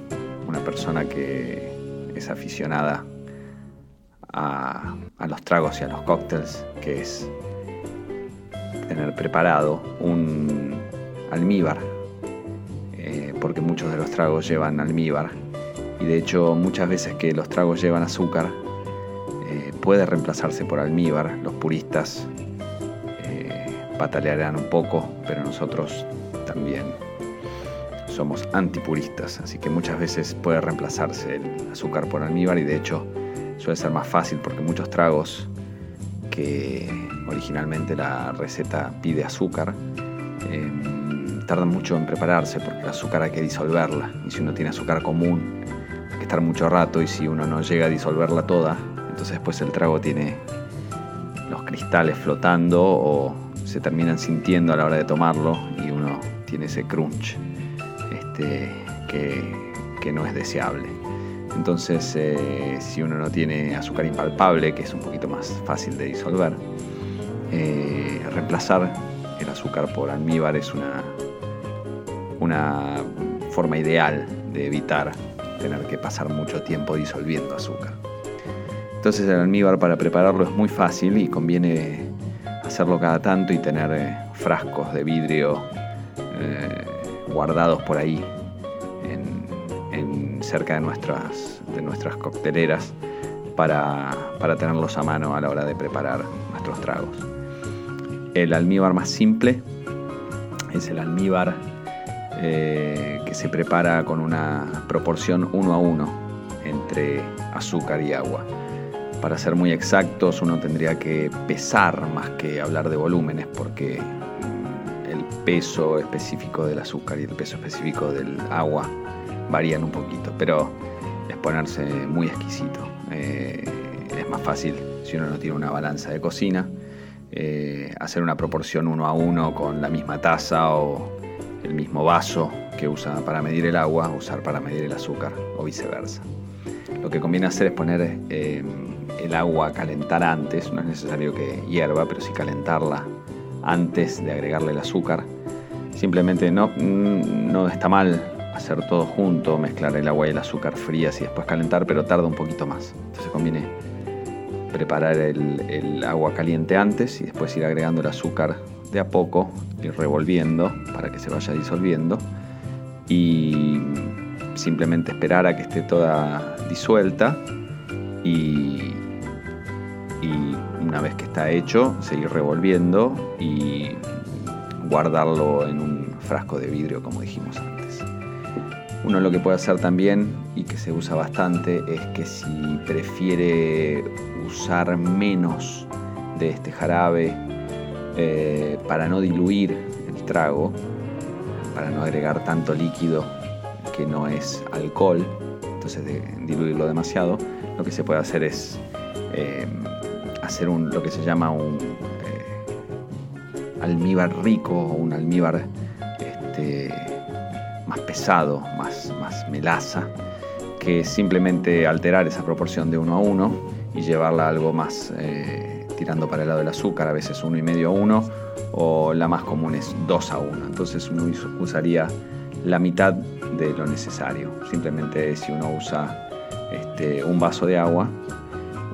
[SPEAKER 7] una persona que es aficionada a, a los tragos y a los cócteles, que es tener preparado un almíbar, eh, porque muchos de los tragos llevan almíbar y de hecho muchas veces que los tragos llevan azúcar eh, puede reemplazarse por almíbar. Los puristas eh, patalearán un poco, pero nosotros también somos antipuristas, así que muchas veces puede reemplazarse el azúcar por almíbar y de hecho suele ser más fácil porque muchos tragos que originalmente la receta pide azúcar eh, tardan mucho en prepararse porque el azúcar hay que disolverla y si uno tiene azúcar común hay que estar mucho rato y si uno no llega a disolverla toda, entonces después el trago tiene los cristales flotando o se terminan sintiendo a la hora de tomarlo y uno tiene ese crunch que, no es deseable. Entonces, eh, si uno no tiene azúcar impalpable, que es un poquito más fácil de disolver, eh, reemplazar el azúcar por almíbar es una, una forma ideal de evitar tener que pasar mucho tiempo disolviendo azúcar. Entonces el almíbar para prepararlo es muy fácil y conviene hacerlo cada tanto y tener eh, frascos de vidrio guardados por ahí en, cerca de nuestras, de nuestras cocteleras para, para tenerlos a mano a la hora de preparar nuestros tragos. El almíbar más simple es el almíbar eh, que se prepara con una proporción uno a uno entre azúcar y agua. Para ser muy exactos, uno tendría que pesar más que hablar de volúmenes, porque peso específico del azúcar y el peso específico del agua varían un poquito, pero es ponerse muy exquisito. Eh, es más fácil si uno no tiene una balanza de cocina, eh, hacer una proporción uno a uno con la misma taza o el mismo vaso que usa para medir el agua, usar para medir el azúcar o viceversa. Lo que conviene hacer es poner eh, el agua a calentar antes, no es necesario que hierva, pero sí calentarla antes de agregarle el azúcar. Simplemente no, mm, no está mal hacer todo junto, mezclar el agua y el azúcar frías y después calentar, pero tarda un poquito más. Entonces conviene preparar el, agua caliente antes y después ir agregando el azúcar de a poco, ir revolviendo para que se vaya disolviendo y simplemente esperar a que esté toda disuelta y, y una vez que está hecho seguir revolviendo y guardarlo en un frasco de vidrio como dijimos antes. Uno lo que puede hacer también y que se usa bastante es que si prefiere usar menos de este jarabe eh, para no diluir el trago, para no agregar tanto líquido que no es alcohol, entonces diluirlo demasiado, lo que se puede hacer es eh, hacer un, lo que se llama un almíbar rico o un almíbar este, más pesado, más, más melaza, que simplemente alterar esa proporción de uno a uno y llevarla algo más eh, tirando para el lado del azúcar, a veces uno y medio a uno, o la más común es 2 a 1. Entonces uno us- usaría la mitad de lo necesario. Simplemente si uno usa este, un vaso de agua,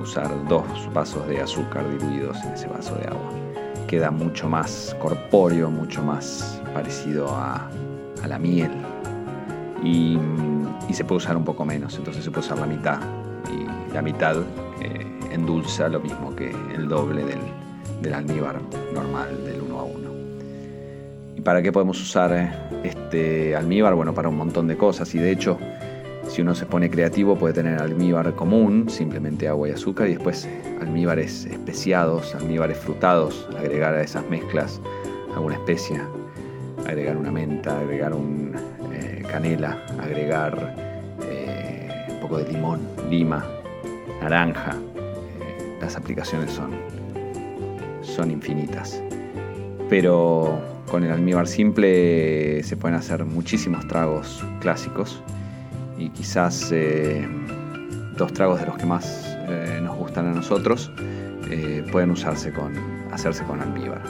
[SPEAKER 7] usar dos vasos de azúcar diluidos en ese vaso de agua. Queda mucho más corpóreo, mucho más parecido a, la miel. Y, se puede usar un poco menos, entonces se puede usar la mitad. Y la mitad eh, endulza lo mismo que el doble del, del almíbar normal del 1 a 1. ¿Y para qué podemos usar eh, este almíbar? Bueno, para un montón de cosas. Y de hecho, si uno se pone creativo, puede tener almíbar común, simplemente agua y azúcar, y después almíbares especiados, almíbares frutados, agregar a esas mezclas alguna especia, agregar una menta, agregar un eh, canela, agregar eh, un poco de limón, lima, naranja. Eh, las aplicaciones son, son infinitas. Pero con el almíbar simple se pueden hacer muchísimos tragos clásicos y quizás eh, dos tragos de los que más eh, nos gustan a nosotros eh, pueden usarse con, hacerse con almíbar.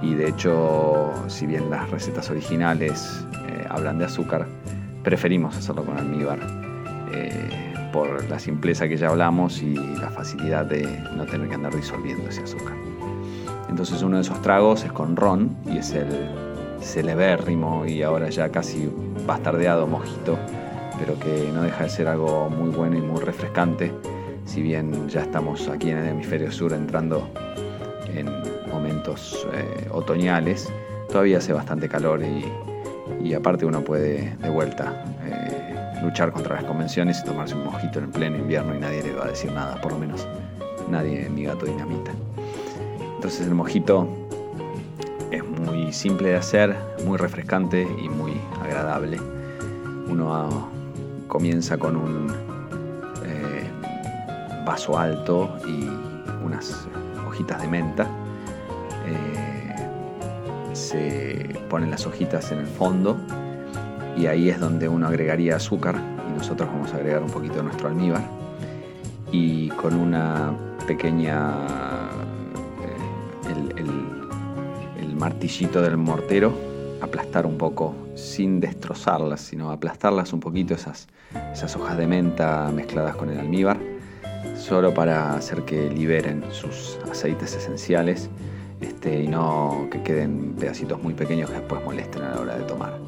[SPEAKER 7] Y de hecho, si bien las recetas originales eh, hablan de azúcar, preferimos hacerlo con almíbar eh, por la simpleza que ya hablamos y la facilidad de no tener que andar disolviendo ese azúcar. Entonces uno de esos tragos es con ron y es el celebérrimo y ahora ya casi bastardeado mojito, pero que no deja de ser algo muy bueno y muy refrescante, si bien ya estamos aquí en el hemisferio sur entrando en momentos eh, otoñales, todavía hace bastante calor y, aparte uno puede de vuelta eh, luchar contra las convenciones y tomarse un mojito en pleno invierno y nadie le va a decir nada, por lo menos nadie mi gato dinamita. Entonces el mojito es muy simple de hacer, muy refrescante y muy agradable. Uno comienza con un eh, vaso alto y unas hojitas de menta. Eh, se ponen las hojitas en el fondo y ahí es donde uno agregaría azúcar y nosotros vamos a agregar un poquito de nuestro almíbar y con una pequeña eh, el, martillito del mortero aplastar un poco sin destrozarlas sino aplastarlas un poquito esas, esas hojas de menta mezcladas con el almíbar solo para hacer que liberen sus aceites esenciales este, y no que queden pedacitos muy pequeños que después molesten a la hora de tomar.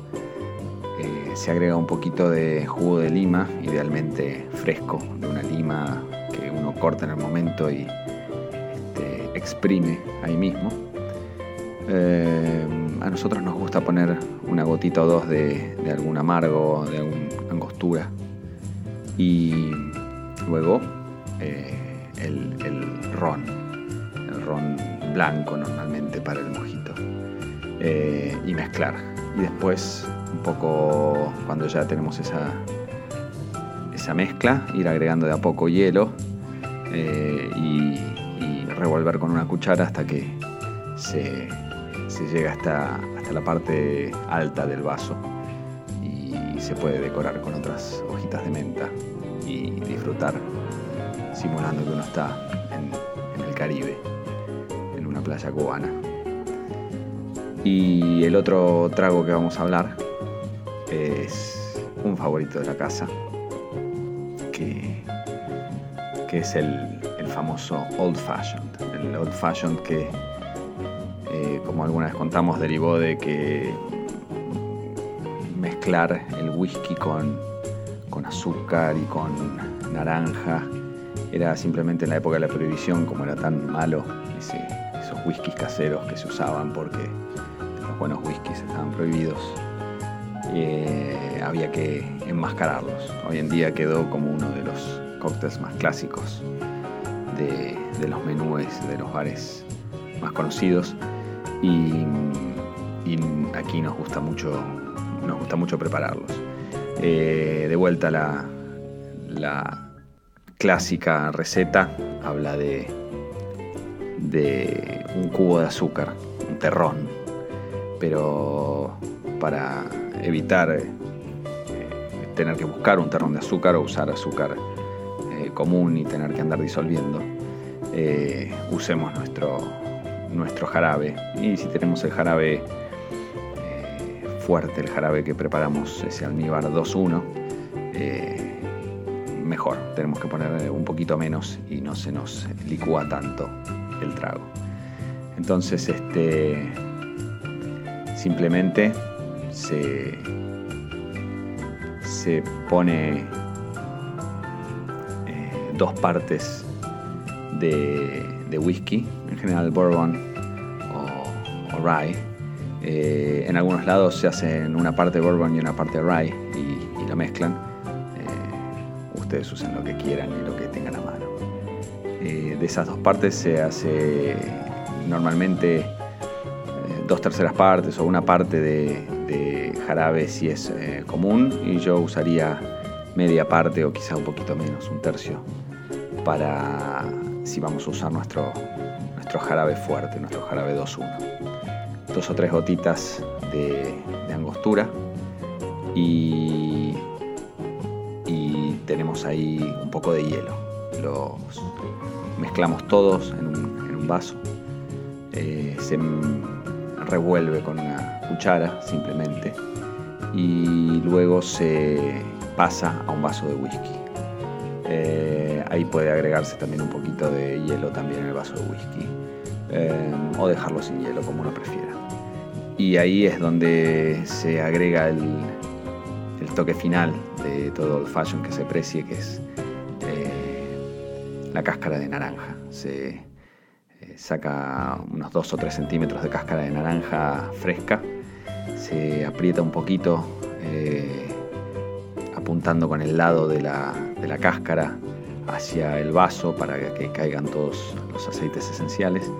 [SPEAKER 7] Eh, se agrega un poquito de jugo de lima, idealmente fresco, de una lima que uno corta en el momento y este, exprime ahí mismo. Eh, a nosotros nos gusta poner una gotita o dos de, algún amargo, de alguna angostura. Y luego eh, el, ron, el ron blanco normalmente para el mojito. Eh, y mezclar. Y después, un poco cuando ya tenemos esa, esa mezcla, ir agregando de a poco hielo y revolver con una cuchara hasta que se, se llega hasta, hasta la parte alta del vaso y se puede decorar con otras hojitas de menta y disfrutar simulando que uno está en, el Caribe, en una playa cubana. Y el otro trago que vamos a hablar es un favorito de la casa, que, que es el, el famoso Old Fashioned. El Old Fashioned que, como alguna vez contamos, derivó de que mezclar el whisky con, con azúcar y con naranja era simplemente en la época de la prohibición, como era tan malo esos whiskies caseros que se usaban porque los buenos whiskies estaban prohibidos, eh, había que enmascararlos. Hoy en día quedó como uno de los cócteles más clásicos de, de los menúes de los bares más conocidos y, aquí nos gusta mucho, nos gusta mucho prepararlos. Eh, de vuelta la, la clásica receta habla de, de un cubo de azúcar, un terrón, pero para evitar eh, tener que buscar un terrón de azúcar o usar azúcar eh, común y tener que andar disolviendo, usemos nuestro, nuestro jarabe. Y si tenemos el jarabe eh, fuerte, el jarabe que preparamos, ese almíbar 2-1, eh, mejor. Tenemos que poner un poquito menos y no se nos licúa tanto el trago. Entonces, este simplemente se, se pone eh, dos partes de, de whisky, en general bourbon o, o rye. Eh, en algunos lados se hacen una parte bourbon y una parte rye y, y lo mezclan. Eh, ustedes usen lo que quieran y lo que tengan a mano. Eh, de esas dos partes se hace normalmente eh, dos terceras partes o una parte de, de jarabe si es eh, común y yo usaría media parte o quizá un poquito menos, un tercio, para si vamos a usar nuestro, nuestro jarabe fuerte, nuestro jarabe 2-1. Dos o tres gotitas de, angostura y, y tenemos ahí un poco de hielo. Los mezclamos todos en un, en un vaso. Eh, se revuelve con una cuchara simplemente y luego se pasa a un vaso de whisky. Ahí puede agregarse también un poquito de hielo también en el vaso de whisky eh, o dejarlo sin hielo como uno prefiera. Y ahí es donde se agrega el, toque final de todo el fashion que se precie, que es eh, la cáscara de naranja. Se eh, saca unos 2 o 3 centímetros de cáscara de naranja fresca se aprieta un poquito, apuntando con el lado de la, de la cáscara hacia el vaso para que caigan todos los aceites esenciales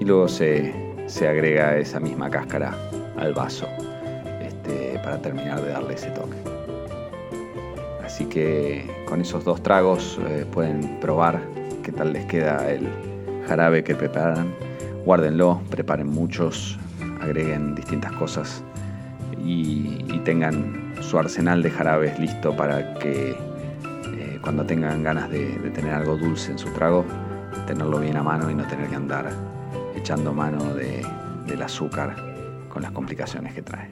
[SPEAKER 7] y luego se, se agrega esa misma cáscara al vaso este, para terminar de darle ese toque. Así que con esos dos tragos eh, pueden probar qué tal les queda el jarabe que preparan. Guárdenlo, preparen muchos, agreguen distintas cosas y, tengan su arsenal de jarabes listo para que cuando tengan ganas de, tener algo dulce en su trago, tenerlo bien a mano y no tener que andar echando mano de- del azúcar con las complicaciones que trae.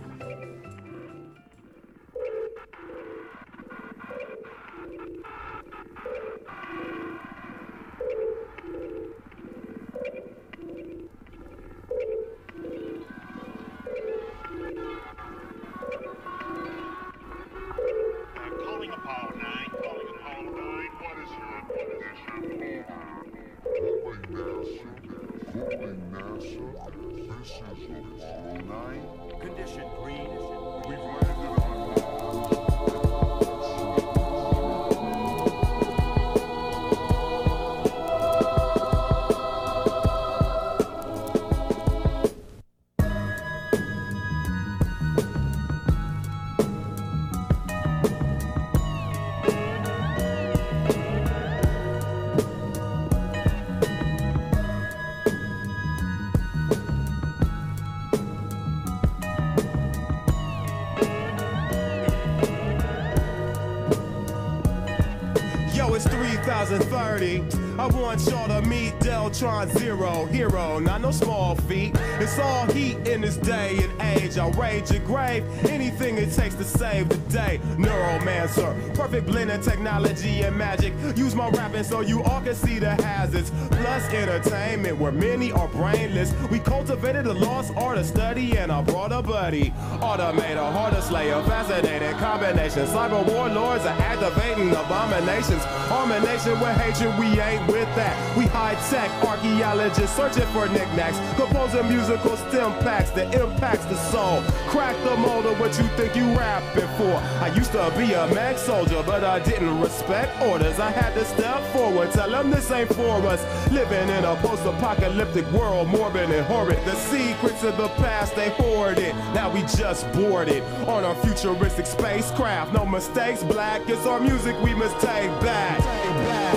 [SPEAKER 13] I want y'all to meet Deltron Zero, hero, not no small feat. It's all heat in this day and age. I'll rage your grave, anything it takes to save the day. Neuromancer, perfect blend of technology and magic. Use my rapping so you all can see the hazards. Plus entertainment, where many are brainless. We cultivated the lost art of study and I brought a buddy. Automator, harder slayer, fascinating combination. Cyber warlords are activating abominations. Harmonation with hatred, we ain't with that. We high archaeologists searching for knickknacks. Composing musical stem packs that impacts the soul. Crack the mold of what you think you rapping for. I used to be a mag soldier, but I didn't respect orders. I had to step forward, tell them this ain't for us. Living in a post apocalyptic world, morbid and horrid. The secrets of the past, they hoard it. Now we just boarded on our futuristic spacecraft. No mistakes, black. It's our music we must take back. Yo,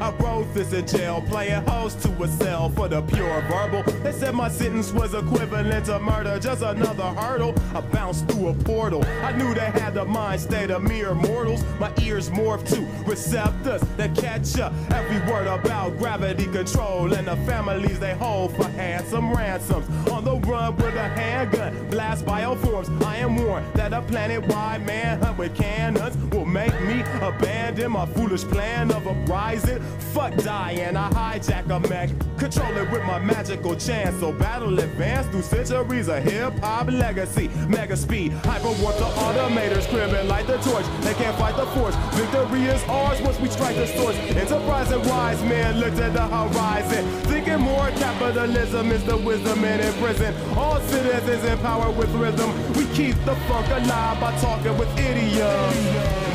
[SPEAKER 13] I wrote this in jail, playing host to a cell for the pure verbal. They said my sentence was equivalent to murder, just another hurdle. I bounced through a portal. I knew they had the mind state of mere mortals. My ears morphed to receptors that catch up every word about gravity control and the families they hold for handsome ransoms. On the run with a handgun, blast bioforms. I am warned that a planet-wide manhunt with cannons will make me abandon my foolish plan of uprising. Fuck dying, I hijack a mech, control it with my magical chance. So battle advanced through centuries of hip hop legacy. Mega speed, hyper warp the automators, cribbing like the torch. They can't fight the force. Victory is ours once we strike the source. Enterprise and wise men looked at the horizon, thinking more capitalism is the wisdom in prison. All citizens empowered with rhythm. We keep the funk alive by talking with idioms.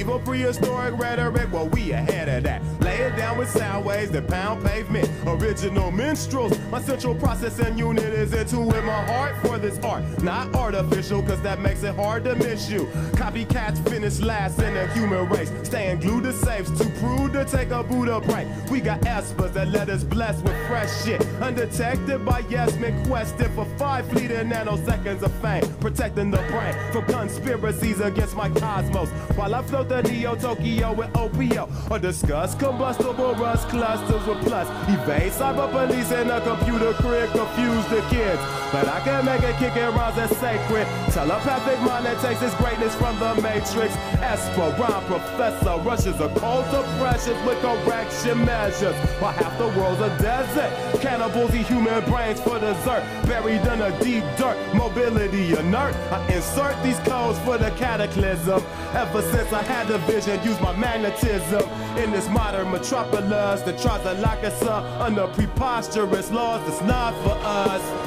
[SPEAKER 13] Medieval prehistoric rhetoric. Well, we ahead of that. Lay it down with sound waves that pound pavement. Original minstrels. My central processing unit is into with my heart for this art. Not artificial, cause that makes it hard to miss you. Copycats finish last in the human race. Staying glued to safes, to prove to take a Buddha break. We got espers that let us bless with fresh shit. Undetected by yes men for five fleeting nanoseconds of fame. Protecting the brain from conspiracies against my cosmos. While I float the Neo Tokyo with OPO. Or discuss combustible rust clusters with plus. Evade cyber police in a computer crib, confuse the kids. But I can make it kick and rhymes that's sacred. Telepathic mind that takes its greatness from the matrix. Esper, rhyme professor, rushes a of pressures with correction measures. While half the world's a desert. Cannibals eat human brains for dessert. Buried in a deep dirt, mobility inert. I insert these codes for the cataclysm. Ever since I had the vision, use my magnetism. In this modern metropolis that tries to lock us up under preposterous laws that's not for us.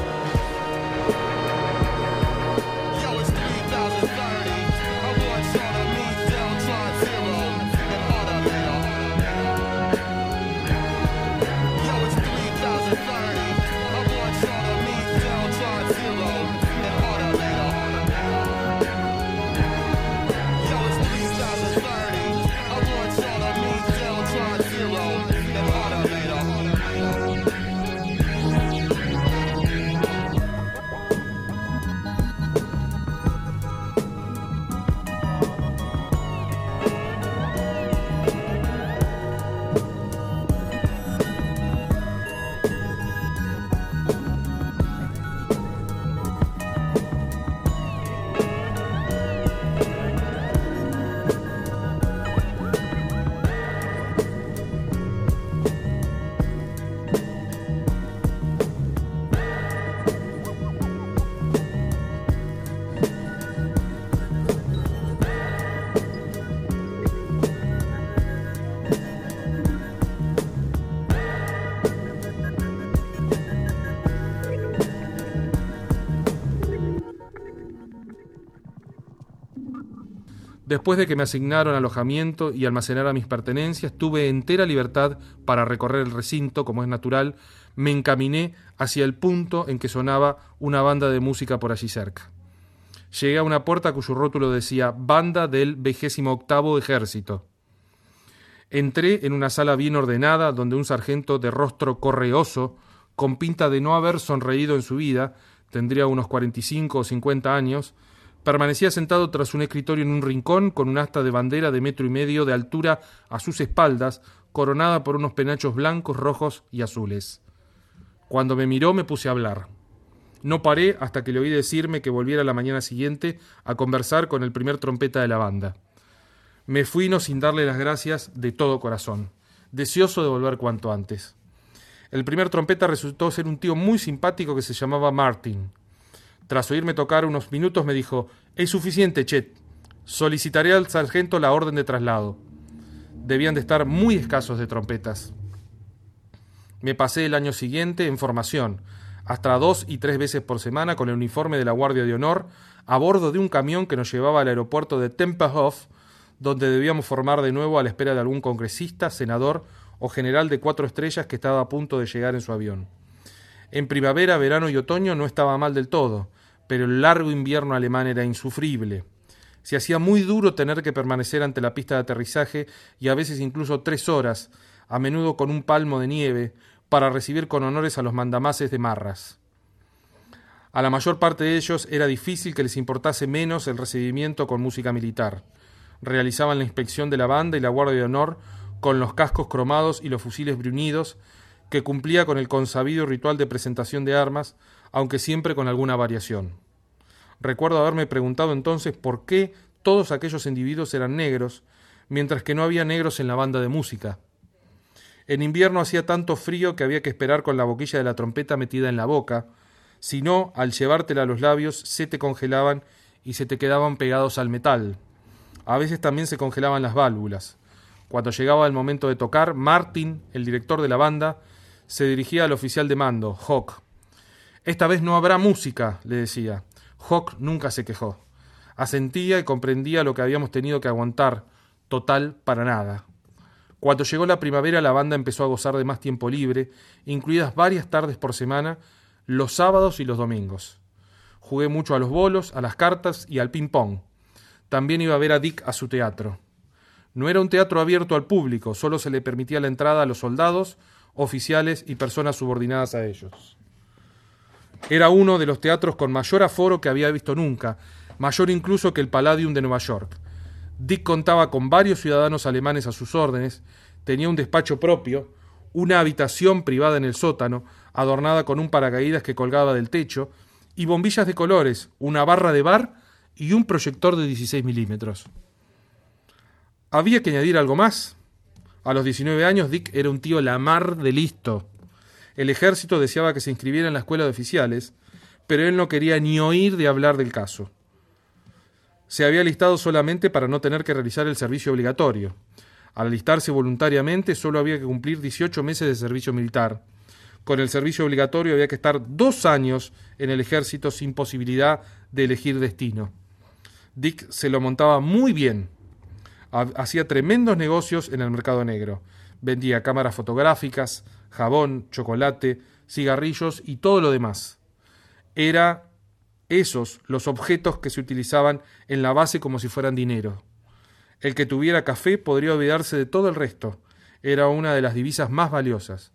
[SPEAKER 14] Después de que me asignaron alojamiento y almacenara mis pertenencias, tuve entera libertad para recorrer el recinto, como es natural, me encaminé hacia el punto en que sonaba una banda de música por allí cerca. Llegué a una puerta cuyo rótulo decía Banda del vigésimo octavo Ejército. Entré en una sala bien ordenada donde un sargento de rostro correoso, con pinta de no haber sonreído en su vida, tendría unos 45 o 50 años, permanecía sentado tras un escritorio en un rincón con un asta de bandera de metro y medio de altura a sus espaldas, coronada por unos penachos blancos, rojos y azules. Cuando me miró me puse a hablar. No paré hasta que le oí decirme que volviera la mañana siguiente a conversar con el primer trompeta de la banda. Me fui no sin darle las gracias de todo corazón, deseoso de volver cuanto antes. El primer trompeta resultó ser un tío muy simpático que se llamaba Martin. Tras oírme tocar unos minutos me dijo, es suficiente, Chet. Solicitaré al sargento la orden de traslado. Debían de estar muy escasos de trompetas. Me pasé el año siguiente en formación, hasta dos y tres veces por semana con el uniforme de la Guardia de Honor, a bordo de un camión que nos llevaba al aeropuerto de Tempelhof, donde debíamos formar de nuevo a la espera de algún congresista, senador o general de cuatro estrellas que estaba a punto de llegar en su avión. En primavera, verano y otoño no estaba mal del todo, pero el largo invierno alemán era insufrible. Se hacía muy duro tener que permanecer ante la pista de aterrizaje y a veces incluso tres horas, a menudo con un palmo de nieve, para recibir con honores a los mandamases de Marras. A la mayor parte de ellos era difícil que les importase menos el recibimiento con música militar. Realizaban la inspección de la banda y la guardia de honor con los cascos cromados y los fusiles bruñidos, que cumplía con el consabido ritual de presentación de armas, aunque siempre con alguna variación. Recuerdo haberme preguntado entonces por qué todos aquellos individuos eran negros, mientras que no había negros en la banda de música. En invierno hacía tanto frío que había que esperar con la boquilla de la trompeta metida en la boca, si no, al llevártela a los labios se te congelaban y se te quedaban pegados al metal. A veces también se congelaban las válvulas. Cuando llegaba el momento de tocar, Martin, el director de la banda, se dirigía al oficial de mando, Hawk. Esta vez no habrá música, le decía. Hawk nunca se quejó. Asentía y comprendía lo que habíamos tenido que aguantar. Total, para nada. Cuando llegó la primavera la banda empezó a gozar de más tiempo libre, incluidas varias tardes por semana, los sábados y los domingos. Jugué mucho a los bolos, a las cartas y al ping-pong. También iba a ver a Dick a su teatro. No era un teatro abierto al público, solo se le permitía la entrada a los soldados, oficiales y personas subordinadas a ellos. Era uno de los teatros con mayor aforo que había visto nunca, mayor incluso que el Palladium de Nueva York. Dick contaba con varios ciudadanos alemanes a sus órdenes, tenía un despacho propio, una habitación privada en el sótano, adornada con un paracaídas que colgaba del techo, y bombillas de colores, una barra de bar y un proyector de 16 milímetros. Había que añadir algo más. A los 19 años Dick era un tío la mar de listo. El ejército deseaba que se inscribiera en la escuela de oficiales, pero él no quería ni oír de hablar del caso. Se había alistado solamente para no tener que realizar el servicio obligatorio. Al alistarse voluntariamente solo había que cumplir 18 meses de servicio militar. Con el servicio obligatorio había que estar dos años en el ejército sin posibilidad de elegir destino. Dick se lo montaba muy bien. Ha- Hacía tremendos negocios en el mercado negro. Vendía cámaras fotográficas, jabón, chocolate, cigarrillos y todo lo demás. Era esos los objetos que se utilizaban en la base como si fueran dinero. El que tuviera café podría olvidarse de todo el resto. Era una de las divisas más valiosas.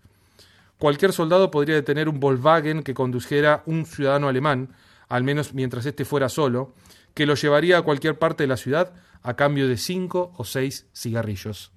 [SPEAKER 14] Cualquier soldado podría tener un Volkswagen que condujera un ciudadano alemán, al menos mientras éste fuera solo, que lo llevaría a cualquier parte de la ciudad a cambio de cinco o seis cigarrillos.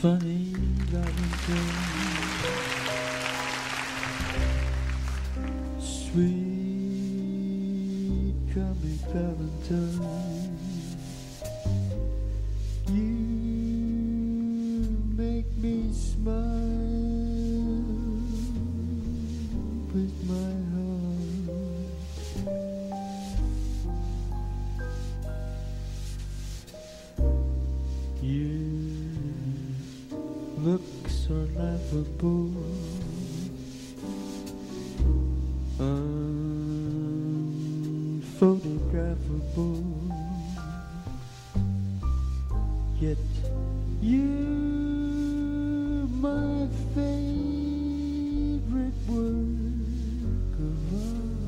[SPEAKER 15] Funny Unphotographable. Yet you my favorite work of art.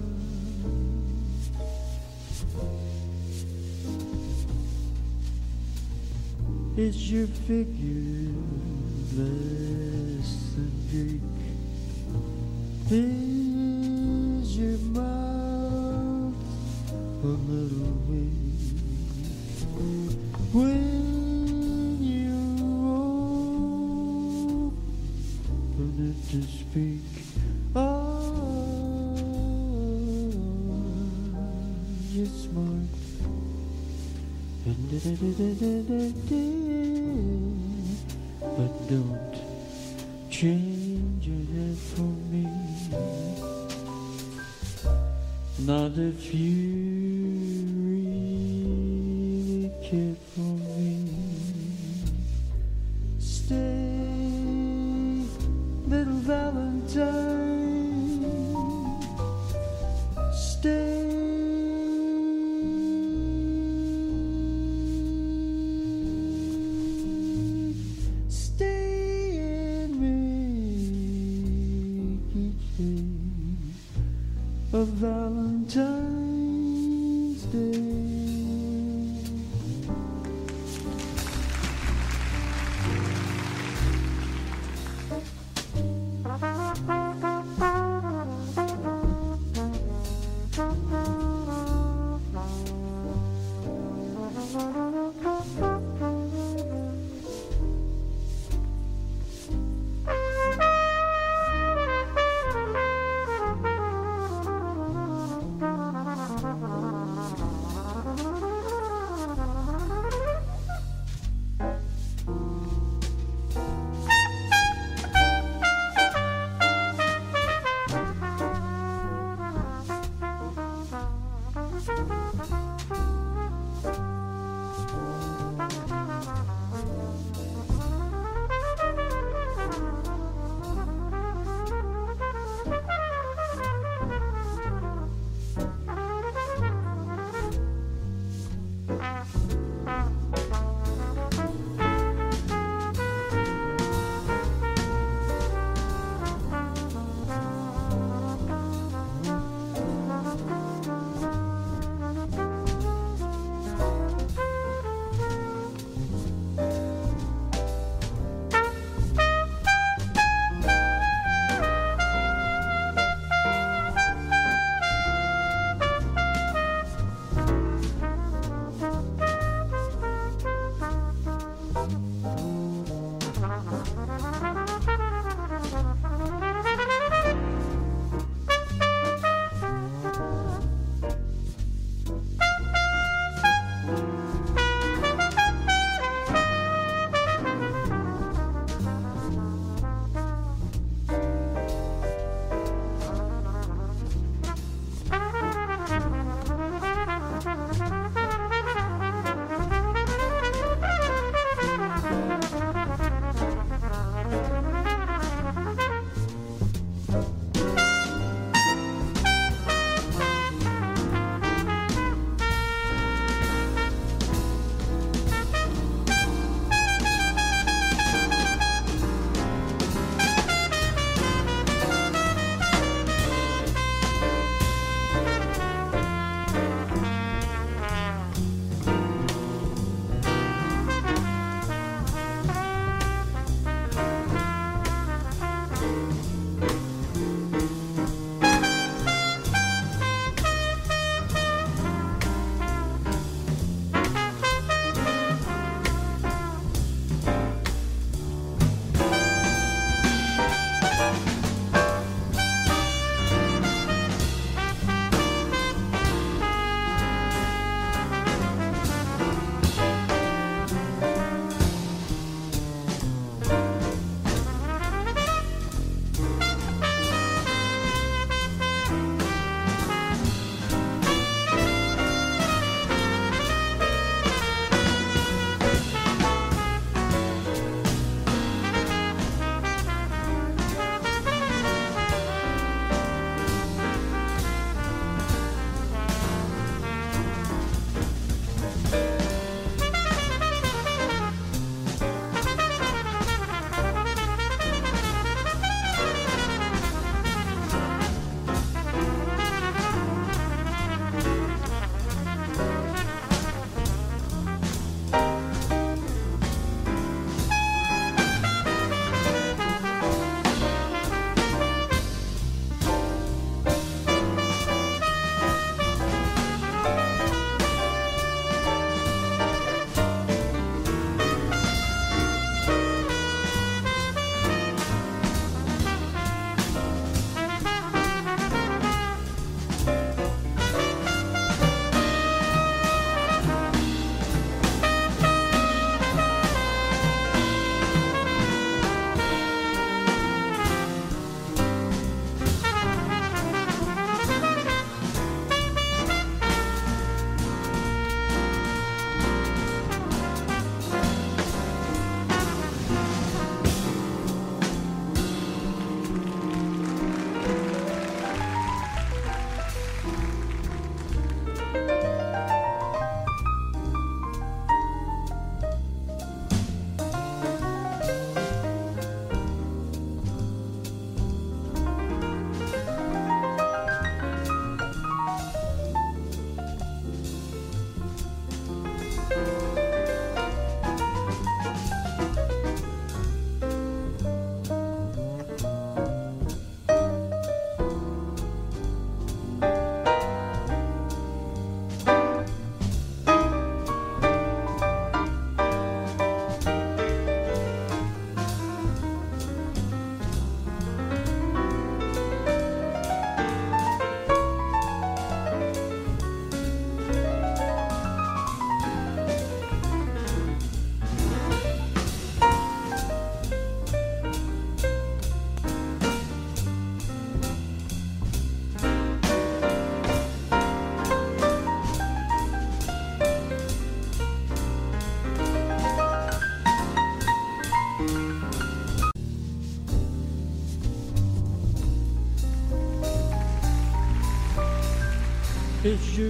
[SPEAKER 15] Is your figure less than Greek?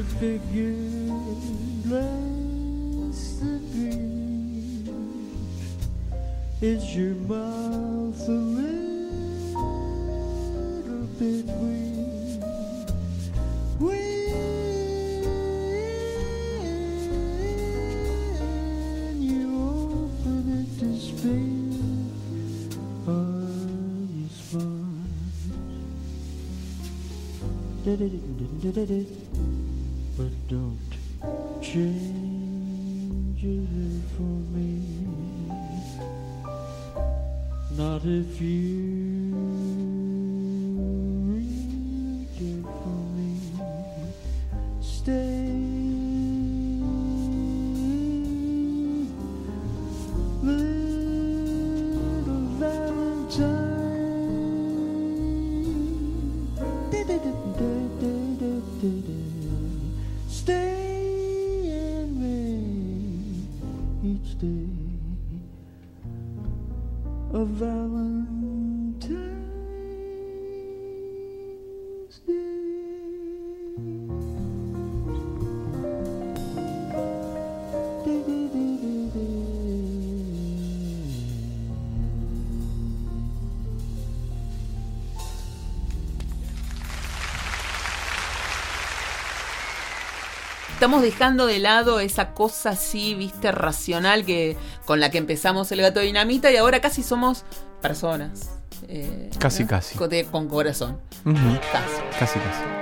[SPEAKER 15] Figure less the dream. Is your mouth a little bit weak? When you open it to speak, are you
[SPEAKER 3] estamos dejando de lado esa cosa así, viste, racional que con la que empezamos el gato dinamita y ahora casi somos personas. eh,
[SPEAKER 4] Casi,
[SPEAKER 3] ¿no?
[SPEAKER 4] casi.
[SPEAKER 3] Con, corazón. Casi.
[SPEAKER 4] Casi, casi.